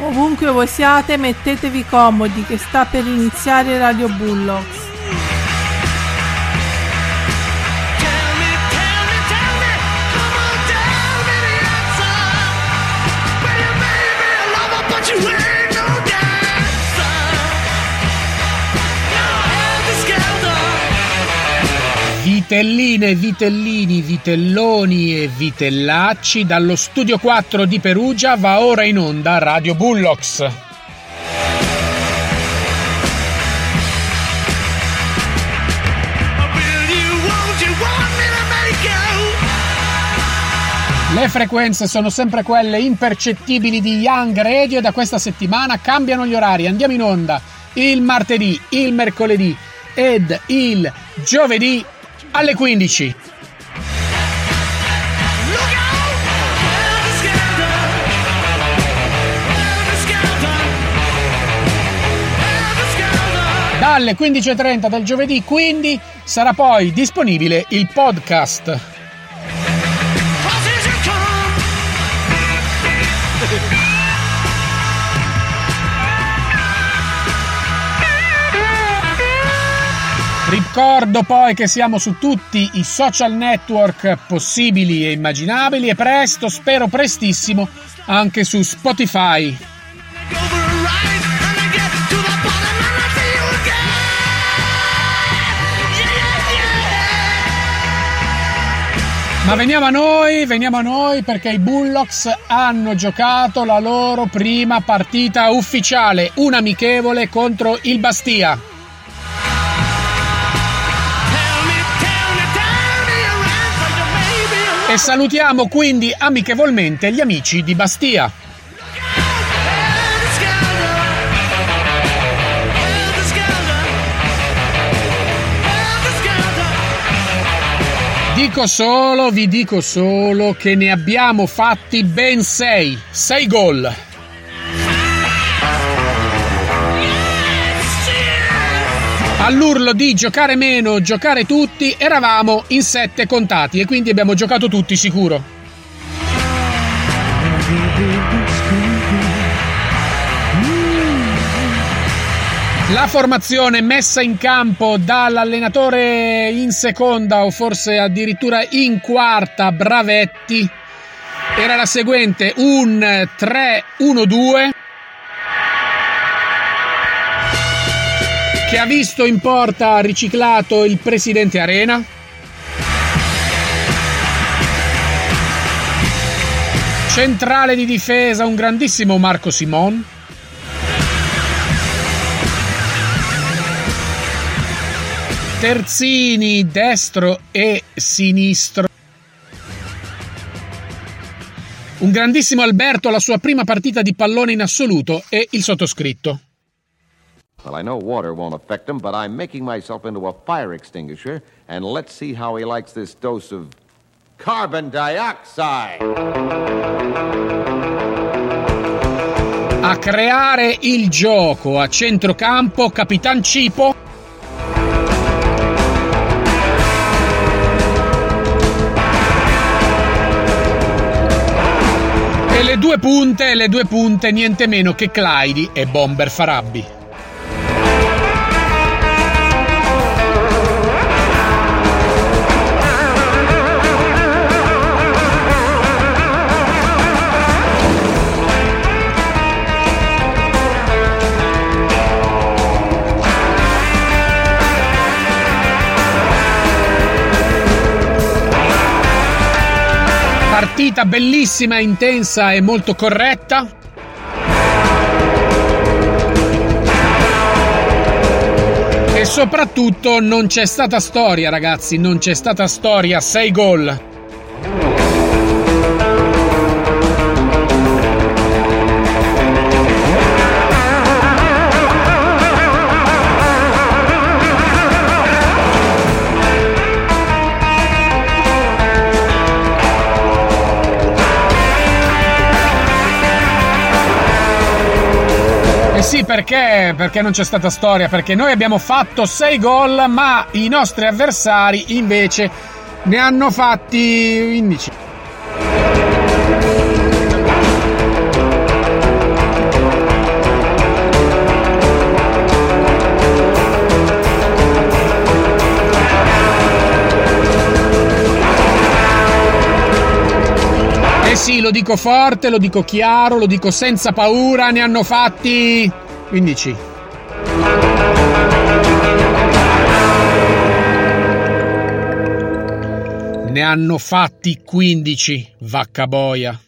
Ovunque voi siate, mettetevi comodi che sta per iniziare Radio Bullocks. Vitelline, vitellini, vitelloni e vitellacci dallo studio 4 di Perugia va ora in onda Radio Bullocks. Le frequenze sono sempre quelle impercettibili di Young Radio e da questa settimana cambiano gli orari. Andiamo in onda il martedì, il mercoledì ed il giovedì alle 15. Look out! Helter-skelter. Helter-skelter. Helter-skelter. Dalle 15.30 del giovedì quindi sarà poi disponibile il podcast. Ricordo poi che siamo su tutti i social network possibili e immaginabili e presto, spero prestissimo, anche su Spotify. Ma veniamo a noi, veniamo a noi perché i Bullocks hanno giocato la loro prima partita ufficiale, un amichevole contro il Bastia. E salutiamo quindi amichevolmente gli amici di Bastia. Dico solo, vi dico solo che ne abbiamo fatti ben sei, sei gol. All'urlo di giocare meno, giocare tutti, eravamo in sette contati e quindi abbiamo giocato tutti sicuro. La formazione messa in campo dall'allenatore in seconda o forse addirittura in quarta, Bravetti, era la seguente, un 3-1-2 che ha visto in porta riciclato il presidente Arena. Centrale di difesa un grandissimo Marco Simon. Terzini destro e sinistro. Un grandissimo Alberto alla sua prima partita di pallone in assoluto e il sottoscritto. Well, I know water won't affect him, but I'm making myself into a fire extinguisher, and let's see how he likes this dose of carbon dioxide. A creare il gioco a centrocampo Capitan Cipo. E le due punte, le due punte niente meno che Clyde e Bomber Farabbi. Partita bellissima, intensa e molto corretta. E soprattutto non c'è stata storia, ragazzi, non c'è stata storia, 6 gol. Sì, perché? Perché non c'è stata storia, perché noi abbiamo fatto 6 gol, ma i nostri avversari invece ne hanno fatti 15. Sì, lo dico forte, lo dico chiaro, lo dico senza paura, ne hanno fatti 15. Ne hanno fatti 15, vacca boia.